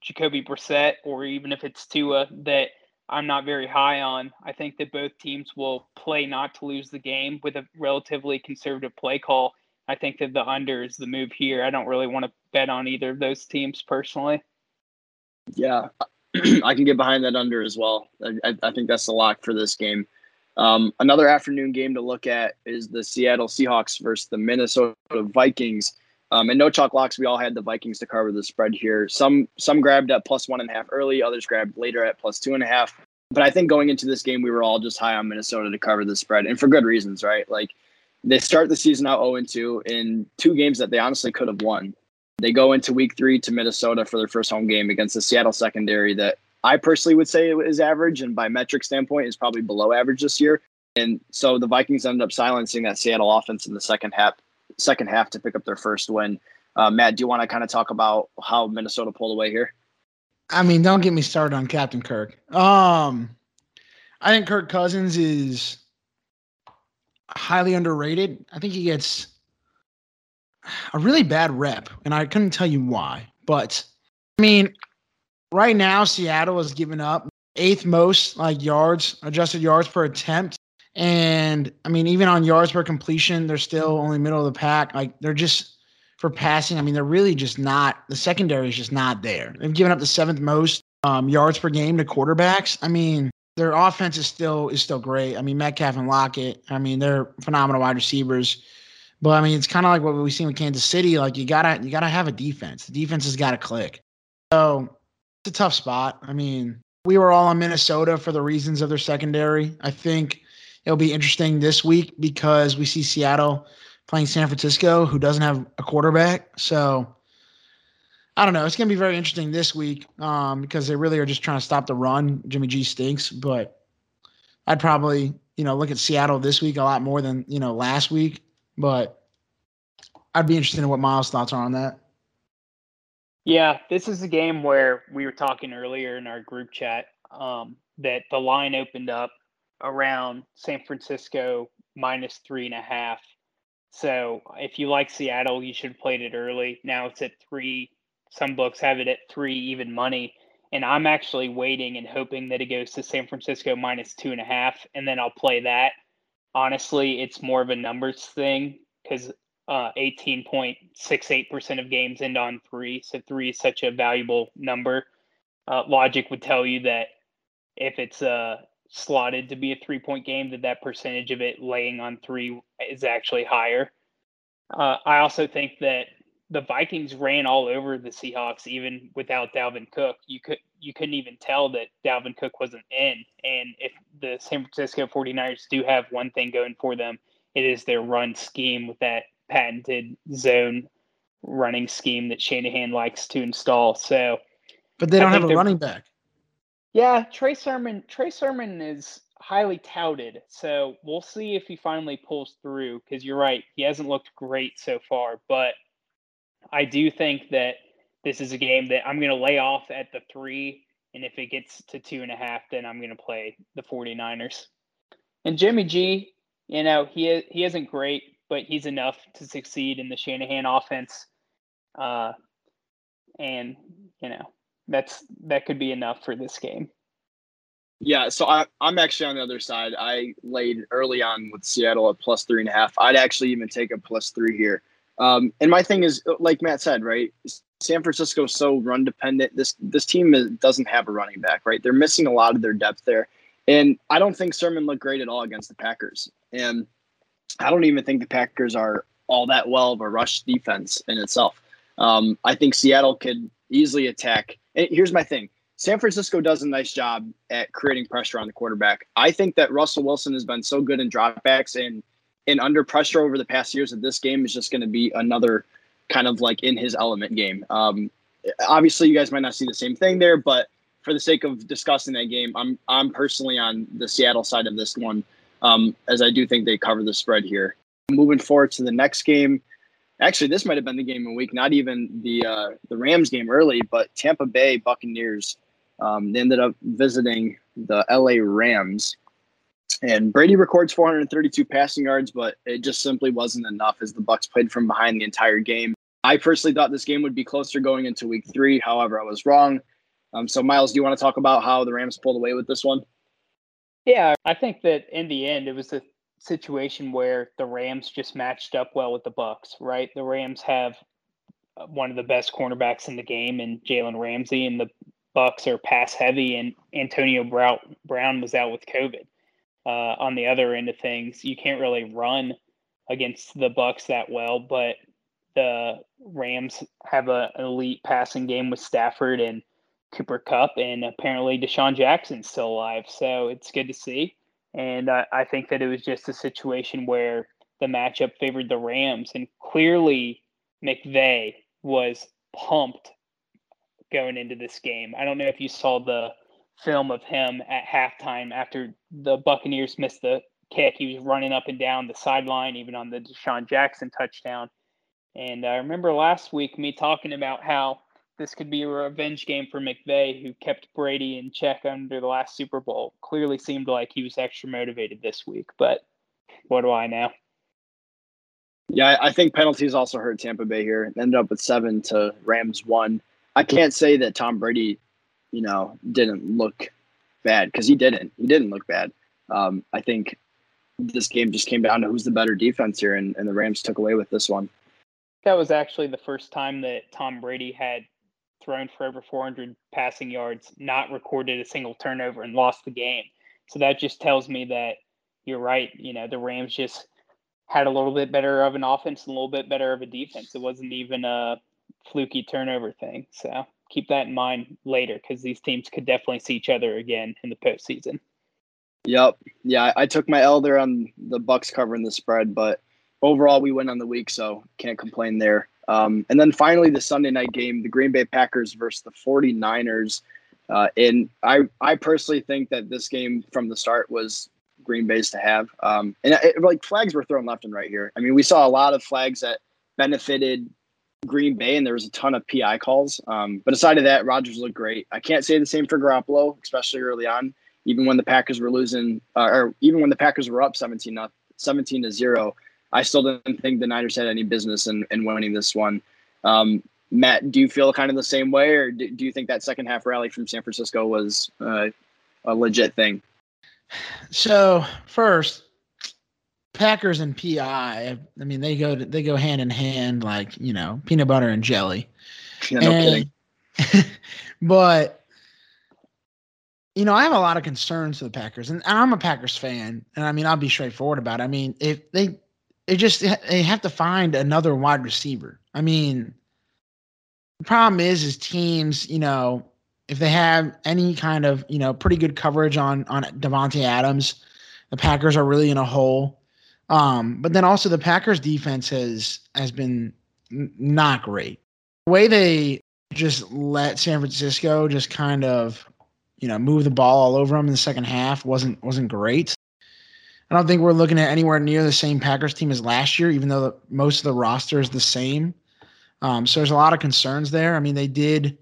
Speaker 2: Jacoby Brissett, or even if it's Tua, that I'm not very high on. I think that both teams will play not to lose the game with a relatively conservative play call. I think that the under is the move here. I don't really want to bet on either of those teams personally.
Speaker 1: Yeah, I can get behind that under as well. I, I think that's the lock for this game. Um, another afternoon game to look at is the Seattle Seahawks versus the Minnesota Vikings. Um, and no chalk locks, we all had the Vikings to cover the spread here. Some some grabbed at plus one and a half early, others grabbed later at plus two and a half. But I think going into this game, we were all just high on Minnesota to cover the spread, and for good reasons, right? Like they start the season out 0 2 in two games that they honestly could have won. They go into week three to Minnesota for their first home game against the Seattle secondary that I personally would say is average, and by metric standpoint, is probably below average this year. And so the Vikings ended up silencing that Seattle offense in the second half, second half to pick up their first win. Uh, Matt, do you want to kind of talk about how Minnesota pulled away here?
Speaker 3: I mean, don't get me started on Captain Kirk. Um, I think Kirk Cousins is highly underrated. I think he gets a really bad rep, and I couldn't tell you why. But I mean, right now Seattle has given up eighth most like yards, adjusted yards per attempt. And I mean, even on yards per completion, they're still only middle of the pack. Like they're just for passing. I mean, they're really just not the secondary is just not there. They've given up the seventh most um, yards per game to quarterbacks. I mean, their offense is still is still great. I mean, Metcalf and Lockett. I mean, they're phenomenal wide receivers. But I mean, it's kind of like what we've seen with Kansas City. Like you gotta you gotta have a defense. The defense has got to click. So it's a tough spot. I mean, we were all on Minnesota for the reasons of their secondary. I think it'll be interesting this week because we see Seattle playing San Francisco, who doesn't have a quarterback. So I don't know. It's going to be very interesting this week um, because they really are just trying to stop the run. Jimmy G stinks, but I'd probably you know look at Seattle this week a lot more than you know last week but I'd be interested in what Miles' thoughts are on that.
Speaker 2: Yeah, this is a game where we were talking earlier in our group chat um, that the line opened up around San Francisco minus three and a half. So if you like Seattle, you should have played it early. Now it's at three. Some books have it at three, even money. And I'm actually waiting and hoping that it goes to San Francisco minus two and a half, and then I'll play that honestly, it's more of a numbers thing because uh, 18.68% of games end on three. So three is such a valuable number. Uh, logic would tell you that if it's uh, slotted to be a three point game, that that percentage of it laying on three is actually higher. Uh, I also think that the Vikings ran all over the Seahawks even without Dalvin Cook. You could you couldn't even tell that Dalvin Cook wasn't in. And if the San Francisco 49ers do have one thing going for them, it is their run scheme with that patented zone running scheme that Shanahan likes to install. So
Speaker 3: But they don't have a running back.
Speaker 2: Yeah, Trey Sermon Trey Sermon is highly touted. So we'll see if he finally pulls through because you're right, he hasn't looked great so far, but I do think that this is a game that I'm going to lay off at the three. And if it gets to two and a half, then I'm going to play the 49ers. And Jimmy G, you know, he, he isn't great, but he's enough to succeed in the Shanahan offense. Uh, and, you know, that's that could be enough for this game.
Speaker 1: Yeah, so I, I'm actually on the other side. I laid early on with Seattle at plus three and a half. I'd actually even take a plus three here. Um, and my thing is, like Matt said, right? San Francisco is so run dependent. This this team is, doesn't have a running back, right? They're missing a lot of their depth there, and I don't think Sermon looked great at all against the Packers. And I don't even think the Packers are all that well of a rush defense in itself. Um, I think Seattle could easily attack. And here's my thing: San Francisco does a nice job at creating pressure on the quarterback. I think that Russell Wilson has been so good in dropbacks and and under pressure over the past years that this game is just going to be another kind of like in his element game. Um, obviously, you guys might not see the same thing there, but for the sake of discussing that game, I'm I'm personally on the Seattle side of this one, um, as I do think they cover the spread here. Moving forward to the next game, actually, this might have been the game of the week, not even the uh, the Rams game early, but Tampa Bay Buccaneers Um, they ended up visiting the LA Rams. And Brady records 432 passing yards, but it just simply wasn't enough as the Bucks played from behind the entire game. I personally thought this game would be closer going into week three. However, I was wrong. Um, so, Miles, do you want to talk about how the Rams pulled away with this one?
Speaker 2: Yeah, I think that in the end, it was a situation where the Rams just matched up well with the Bucks, Right, the Rams have uh, one of the best cornerbacks in the game, and Jalen Ramsey, and the Bucks are pass heavy, and Antonio Brown was out with COVID. Uh, on the other end of things, you can't really run against the Bucks that well, but the Rams have a, an elite passing game with Stafford and Cooper Kupp, and apparently DeSean Jackson's still alive. So it's good to see. And I, I think that it was just a situation where the matchup favored the Rams, and clearly McVay was pumped going into this game. I don't know if you saw the film of him at halftime after the Buccaneers missed the kick. He was running up and down the sideline, even on the DeSean Jackson touchdown. And I remember last week me talking about how this could be a revenge game for McVay, who kept Brady in check under the last Super Bowl. Clearly seemed like he was extra motivated this week, but what do I know?
Speaker 1: Yeah, I think penalties also hurt Tampa Bay here. Ended up with seven to Rams one. I can't say that Tom Brady, you know, didn't look bad because he didn't. He didn't look bad. Um, I think this game just came down to who's the better defense here, and, and the Rams took away with this one.
Speaker 2: That was actually the first time that Tom Brady had thrown for over 400 passing yards, not recorded a single turnover, and lost the game. So that just tells me that you're right. You know, the Rams just had a little bit better of an offense and a little bit better of a defense. It wasn't even a fluky turnover thing. So keep that in mind later because these teams could definitely see each other again in the postseason.
Speaker 1: Yep. Yeah, I took my elder on the Bucks covering the spread, but overall we win on the week, so can't complain there. Um, and then finally, the Sunday night game, the Green Bay Packers versus the 49ers. Uh, and I, I personally think that this game from the start was Green Bay's to have. Um, and it, like flags were thrown left and right here. I mean, we saw a lot of flags that benefited Green Bay, and there was a ton of PI calls. Um, but aside of that, Rodgers looked great. I can't say the same for Garoppolo, especially early on. Even when the Packers were losing, uh, or even when the Packers were up 17, 17 to zero, I still didn't think the Niners had any business in, in winning this one. Um, Matt, do you feel kind of the same way, or do, do you think that second half rally from San Francisco was uh, a legit thing?
Speaker 3: So first, Packers and PI. I mean, they go they go hand in hand, like you know, peanut butter and jelly.
Speaker 1: Yeah, no and,
Speaker 3: kidding. but you know, I have a lot of concerns for the Packers, and I'm a Packers fan, and I mean, I'll be straightforward about it. I mean, if they they just they have to find another wide receiver. I mean, the problem is, is teams, you know, if they have any kind of, you know, pretty good coverage on on Davante Adams, the Packers are really in a hole. Um, but then also the Packers defense has has been n- not great. The way they just let San Francisco just kind of, you know, move the ball all over them in the second half wasn't wasn't great. I don't think we're looking at anywhere near the same Packers team as last year, even though the, most of the roster is the same. Um, so there's a lot of concerns there. I mean, they did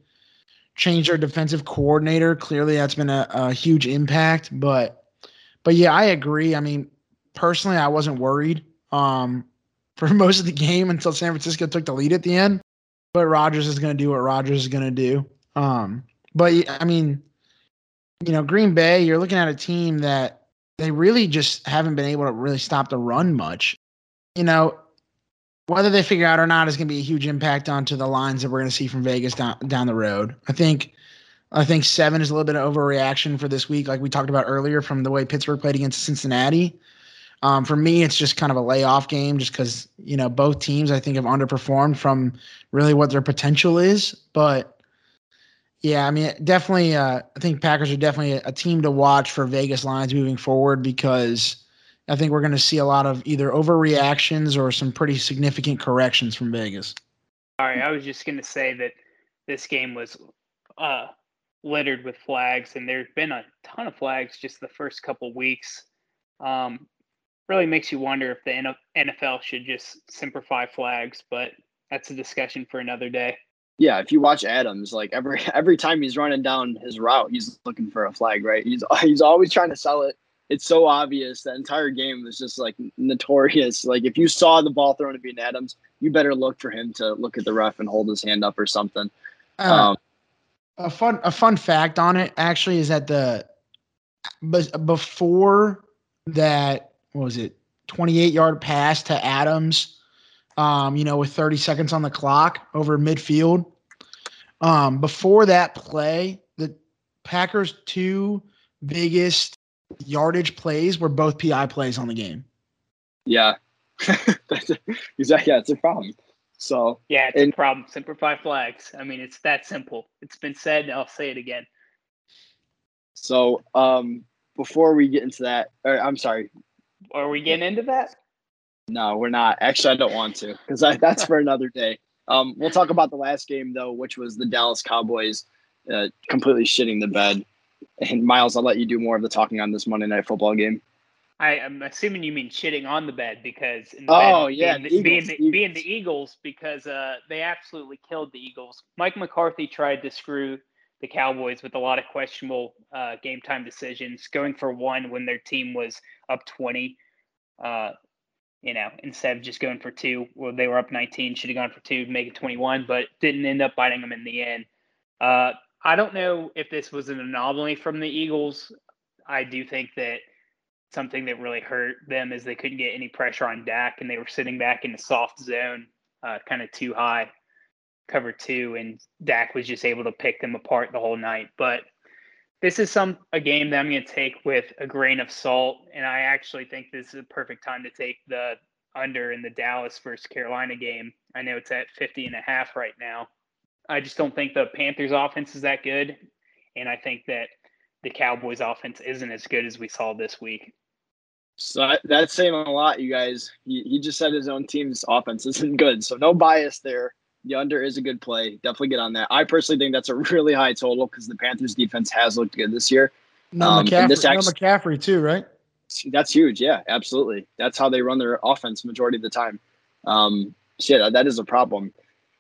Speaker 3: change their defensive coordinator. Clearly, that's been a, a huge impact. But, but yeah, I agree. I mean, personally, I wasn't worried um, for most of the game until San Francisco took the lead at the end. But Rodgers is going to do what Rodgers is going to do. Um, but I mean, you know, Green Bay, you're looking at a team that they really just haven't been able to really stop the run much. You know, whether they figure out or not is going to be a huge impact onto the lines that we're going to see from Vegas down down the road. I think I think seven is a little bit of overreaction for this week, like we talked about earlier, from the way Pittsburgh played against Cincinnati. Um, for me, it's just kind of a layoff game, just because you know both teams I think have underperformed from really what their potential is. But yeah, I mean, definitely. Uh, I think Packers are definitely a, team to watch for Vegas lines moving forward because I think we're going to see a lot of either overreactions or some pretty significant corrections from Vegas.
Speaker 2: All right, I was just going to say that this game was uh, littered with flags, and there's been a ton of flags just the first couple weeks. Um, really makes you wonder if the NFL should just simplify flags, but that's a discussion for another day.
Speaker 1: Yeah, if you watch Adams, like every every time he's running down his route, he's looking for a flag, right? He's he's always trying to sell it. It's so obvious. The entire game was just like notorious. Like if you saw the ball thrown to Bean Adams, you better look for him to look at the ref and hold his hand up or something.
Speaker 3: Uh, um, a fun a fun fact on it actually is that the but before that what was it 28 yard pass to Adams um, you know, with 30 seconds on the clock over midfield. Um, before that play, the Packers' two biggest yardage plays were both PI plays on the game.
Speaker 1: Yeah. that's exactly. Yeah, it's a problem. So
Speaker 2: yeah, it's and, a problem. Simplify flags. I mean, it's that simple. It's been said. I'll say it again.
Speaker 1: So um, before we get into that, or, I'm sorry.
Speaker 2: Are we getting into that?
Speaker 1: No, we're not. Actually, I don't want to because that's for another day. Um, we'll talk about the last game though, which was the Dallas Cowboys uh, completely shitting the bed. And Miles, I'll let you do more of the talking on this Monday Night Football game.
Speaker 2: I, am assuming you mean shitting on the bed because
Speaker 1: the oh bed yeah,
Speaker 2: being the, being, the, being the Eagles because uh, they absolutely killed the Eagles. Mike McCarthy tried to screw the Cowboys with a lot of questionable uh, game time decisions, going for one when their team was up twenty. Uh, you know, instead of just going for two. Well, they were up 19, should have gone for two make it 21, but didn't end up biting them in the end. Uh, I don't know if this was an anomaly from the Eagles. I do think that something that really hurt them is they couldn't get any pressure on Dak, and they were sitting back in a soft zone, uh, kind of too high, cover two, and Dak was just able to pick them apart the whole night. But this is some a game that I'm going to take with a grain of salt, and I actually think this is a perfect time to take the under in the Dallas versus Carolina game. I know it's at 50 and a half right now. I just don't think the Panthers offense is that good, and I think that the Cowboys offense isn't as good as we saw this week.
Speaker 1: So that's saying a lot, you guys. He, he just said his own team's offense isn't good, so no bias there the under is a good play. Definitely get on that. I personally think that's a really high total because the Panthers defense has looked good this year.
Speaker 3: No, um, McCaffrey, this actually, no McCaffrey too, right?
Speaker 1: That's huge. Yeah, absolutely. That's how they run their offense majority of the time. Um, shit, that is a problem.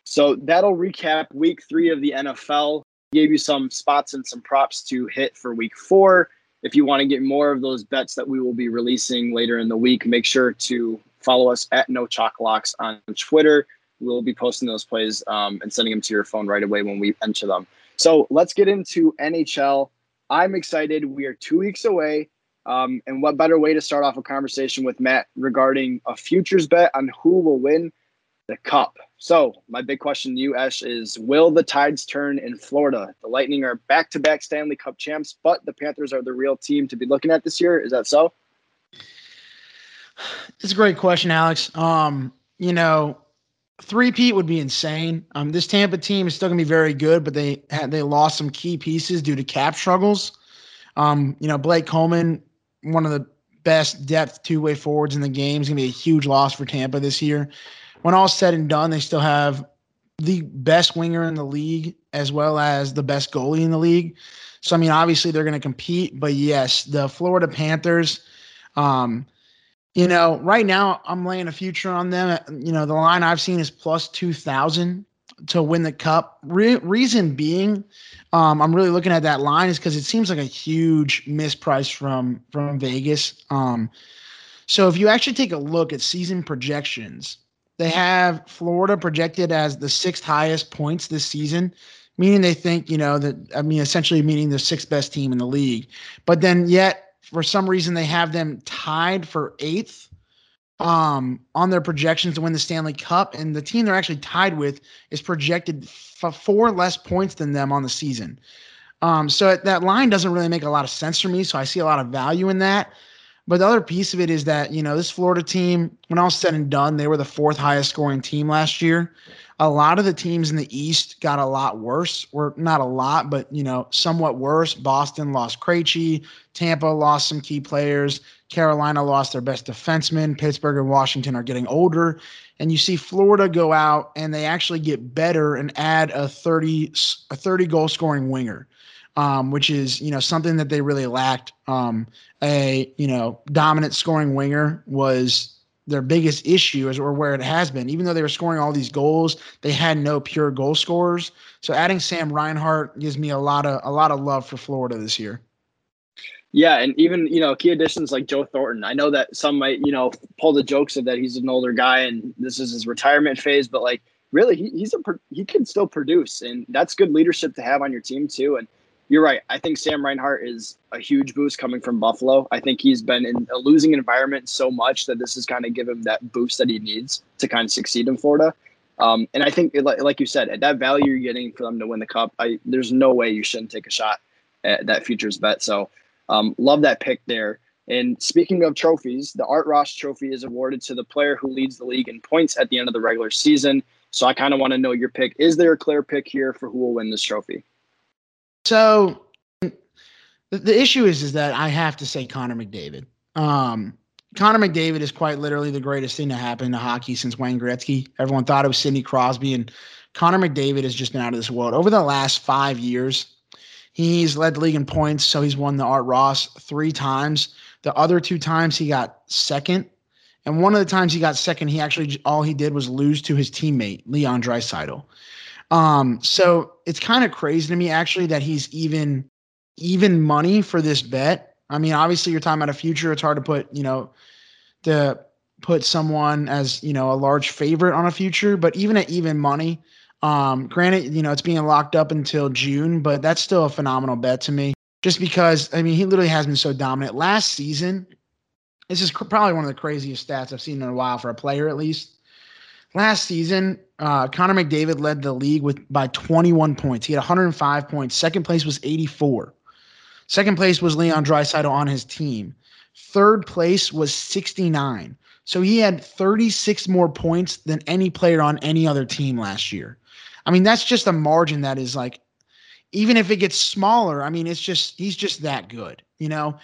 Speaker 1: So that'll recap week three of the NFL. Gave you some spots and some props to hit for week four. If you want to get more of those bets that we will be releasing later in the week, make sure to follow us at No Chalk Locks on Twitter we'll be posting those plays um, and sending them to your phone right away when we enter them. So let's get into NHL. I'm excited. We are two weeks away. Um, and what better way to start off a conversation with Matt regarding a futures bet on who will win the cup? So, my big question to you, Esh, is will the tides turn in Florida? The Lightning are back to back Stanley Cup champs, but the Panthers are the real team to be looking at this year. Is that so?
Speaker 3: It's a great question, Alex. Um, you know, three peat would be insane. Um, this Tampa team is still gonna be very good, but they had they lost some key pieces due to cap struggles. Um, you know, Blake Coleman, one of the best depth two way forwards in the game, is gonna be a huge loss for Tampa this year. When all's said and done, they still have the best winger in the league as well as the best goalie in the league. So I mean, obviously they're to compete, but yes, the Florida Panthers. Um, you know, right now I'm laying a future on them. You know, the line I've seen is plus 2,000 to win the cup. Re- reason being, um, I'm really looking at that line is because it seems like a huge misprice from from Vegas. Um, so if you actually take a look at season projections, they have Florida projected as the sixth highest points this season, meaning they think you know that I mean essentially meaning the sixth best team in the league. But then yet for some reason they have them tied for eighth um, on their projections to win the Stanley Cup, and the team they're actually tied with is projected for four less points than them on the season. Um, so that line doesn't really make a lot of sense for me. So I see a lot of value in that. But the other piece of it is that you know this Florida team, when all said and done, they were the fourth highest scoring team last year a lot of the teams in the East got a lot worse, or not a lot, but you know, somewhat worse. Boston lost Krejci, Tampa lost some key players, Carolina lost their best defenseman, Pittsburgh and Washington are getting older, and you see Florida go out and they actually get better and add a 30 a 30 goal scoring winger. Um, which is you know something that they really lacked. Um, a you know dominant scoring winger was their biggest issue is or where it has been. Even though they were scoring all these goals, they had no pure goal scorers. So adding Sam Reinhart gives me a lot of a lot of love for Florida this year.
Speaker 1: Yeah, and even you know key additions like Joe Thornton. I know that some might you know pull the jokes of that he's an older guy and this is his retirement phase, but like really he, he's a he can still produce, and that's good leadership to have on your team too. And you're right. I think Sam Reinhart is a huge boost coming from Buffalo. I think he's been in a losing environment so much that this has kind of given him that boost that he needs to kind of succeed in Florida. Um, and I think, like you said, at that value you're getting for them to win the cup, I, there's no way you shouldn't take a shot at that futures bet. So, um, love that pick there. And speaking of trophies, the Art Ross Trophy is awarded to the player who leads the league in points at the end of the regular season. So, I kind of want to know your pick. Is there a clear pick here for who will win this trophy?
Speaker 3: So the, issue is is that I have to say Connor McDavid. Um, Connor McDavid is quite literally the greatest thing to happen to hockey since Wayne Gretzky. Everyone thought it was Sidney Crosby, and Connor McDavid has just been out of this world. Over the last five years, he's led the league in points, so he's won the Art Ross three times. The other two times he got second, and one of the times he got second, he actually all he did was lose to his teammate Leon Draisaitl. Um, so it's kind of crazy to me actually that he's even even money for this bet. I mean, obviously you're talking about a future. It's hard to put, you know, to put someone as, you know, a large favorite on a future, but even at even money, um, granted, you know, it's being locked up until June, but that's still a phenomenal bet to me. Just because, I mean, he literally has been so dominant. Last season, this is cr- probably one of the craziest stats I've seen in a while for a player, at least. Last season, uh, Connor McDavid led the league with by 21 points. He had 105 points. Second place was 84. Second place was Leon Draisaitl on his team. Third place was 69. So he had 36 more points than any player on any other team last year. I mean, that's just a margin that is like, even if it gets smaller, I mean, it's just he's just that good, you know.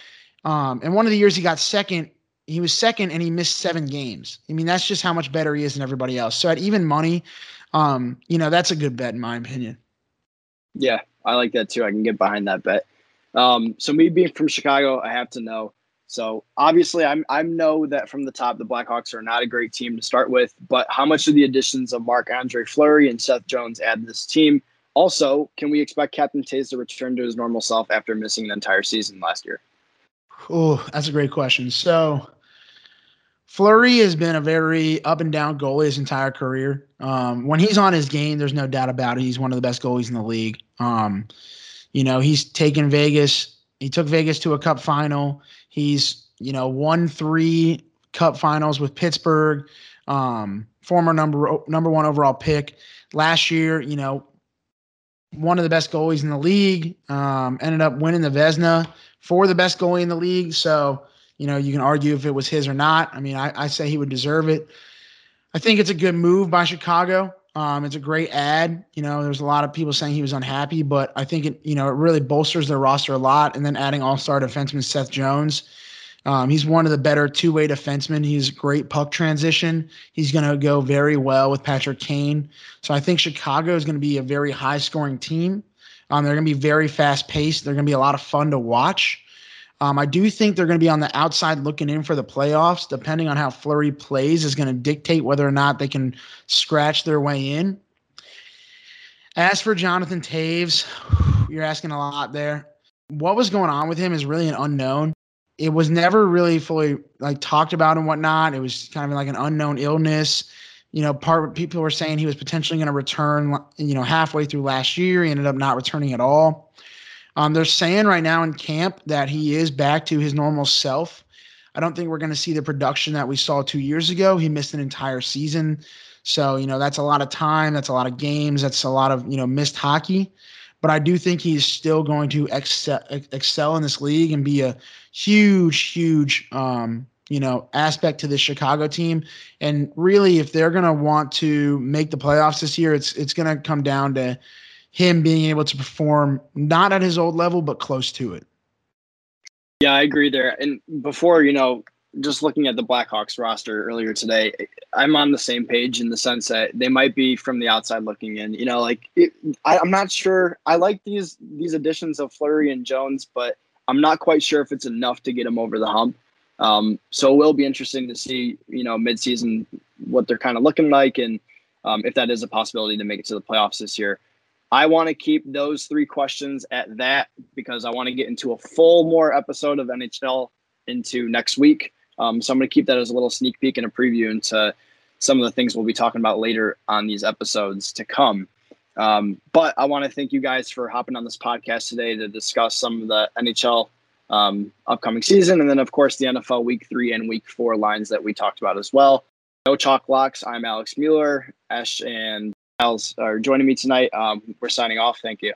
Speaker 3: Um, and one of the years he got second, he was second and he missed seven games. I mean, that's just how much better he is than everybody else. So at even money, um, you know, that's a good bet in my opinion.
Speaker 1: Yeah, I like that too. I can get behind that bet. Um, so me being from Chicago, I have to know. So obviously, I'm I know that from the top, the Blackhawks are not a great team to start with. But how much do the additions of Marc-Andre Fleury and Seth Jones add to this team? Also, can we expect Captain Toews to return to his normal self after missing the entire season last year?
Speaker 3: Oh, that's a great question. So Fleury has been a very up and down goalie his entire career. Um, when he's on his game, there's no doubt about it. He's one of the best goalies in the league. Um, you know, he's taken Vegas. He took Vegas to a cup final. He's, you know, won three cup finals with Pittsburgh. Um, former number number one overall pick. Last year, you know, one of the best goalies in the league. Um, ended up winning the Vezina for the best goalie in the league. So you know, you can argue if it was his or not. I mean, I, I say he would deserve it. I think it's a good move by Chicago. Um, it's a great ad. You know, there's a lot of people saying he was unhappy, but I think it, you know, it really bolsters their roster a lot. And then adding all-star defenseman Seth Jones. Um, he's one of the better two-way defensemen. He's great puck transition. He's going to go very well with Patrick Kane. So I think Chicago is going to be a very high-scoring team. Um, they're going to be very fast-paced. They're going to be a lot of fun to watch. Um, I do think they're going to be on the outside looking in for the playoffs. Depending on how Fleury plays, is going to dictate whether or not they can scratch their way in. As for Jonathan Toews, you're asking a lot there. What was going on with him is really an unknown. It was never really fully like talked about and whatnot. It was kind of like an unknown illness. You know, part people were saying he was potentially going to return. You know, halfway through last year, he ended up not returning at all. Um, they're saying right now in camp that he is back to his normal self. I don't think we're going to see the production that we saw two years ago. He missed an entire season. So, you know, that's a lot of time. That's a lot of games. That's a lot of, you know, missed hockey. But I do think he's still going to excel, excel in this league and be a huge, huge, um, you know, aspect to this Chicago team. And really, if they're going to want to make the playoffs this year, it's it's going to come down to him being able to perform not at his old level, but close to it.
Speaker 1: Yeah, I agree there. And before, you know, just looking at the Blackhawks roster earlier today, I'm on the same page in the sense that they might be from the outside looking in. You know, like it, I, am not sure. I like these these additions of Fleury and Jones, but I'm not quite sure if it's enough to get them over the hump. Um, so it will be interesting to see, you know, midseason what they're kind of looking like and um, if that is a possibility to make it to the playoffs this year. I want to keep those three questions at that because I want to get into a full more episode of NHL into next week. Um, so I'm going to keep that as a little sneak peek and a preview into some of the things we'll be talking about later on these episodes to come. Um, but I want to thank you guys for hopping on this podcast today to discuss some of the NHL um, upcoming season, and then of course the NFL Week Three and Week Four lines that we talked about as well. No chalk locks. I'm Alex Mueller. Ash and Miles are joining me tonight. Um, we're signing off. Thank you.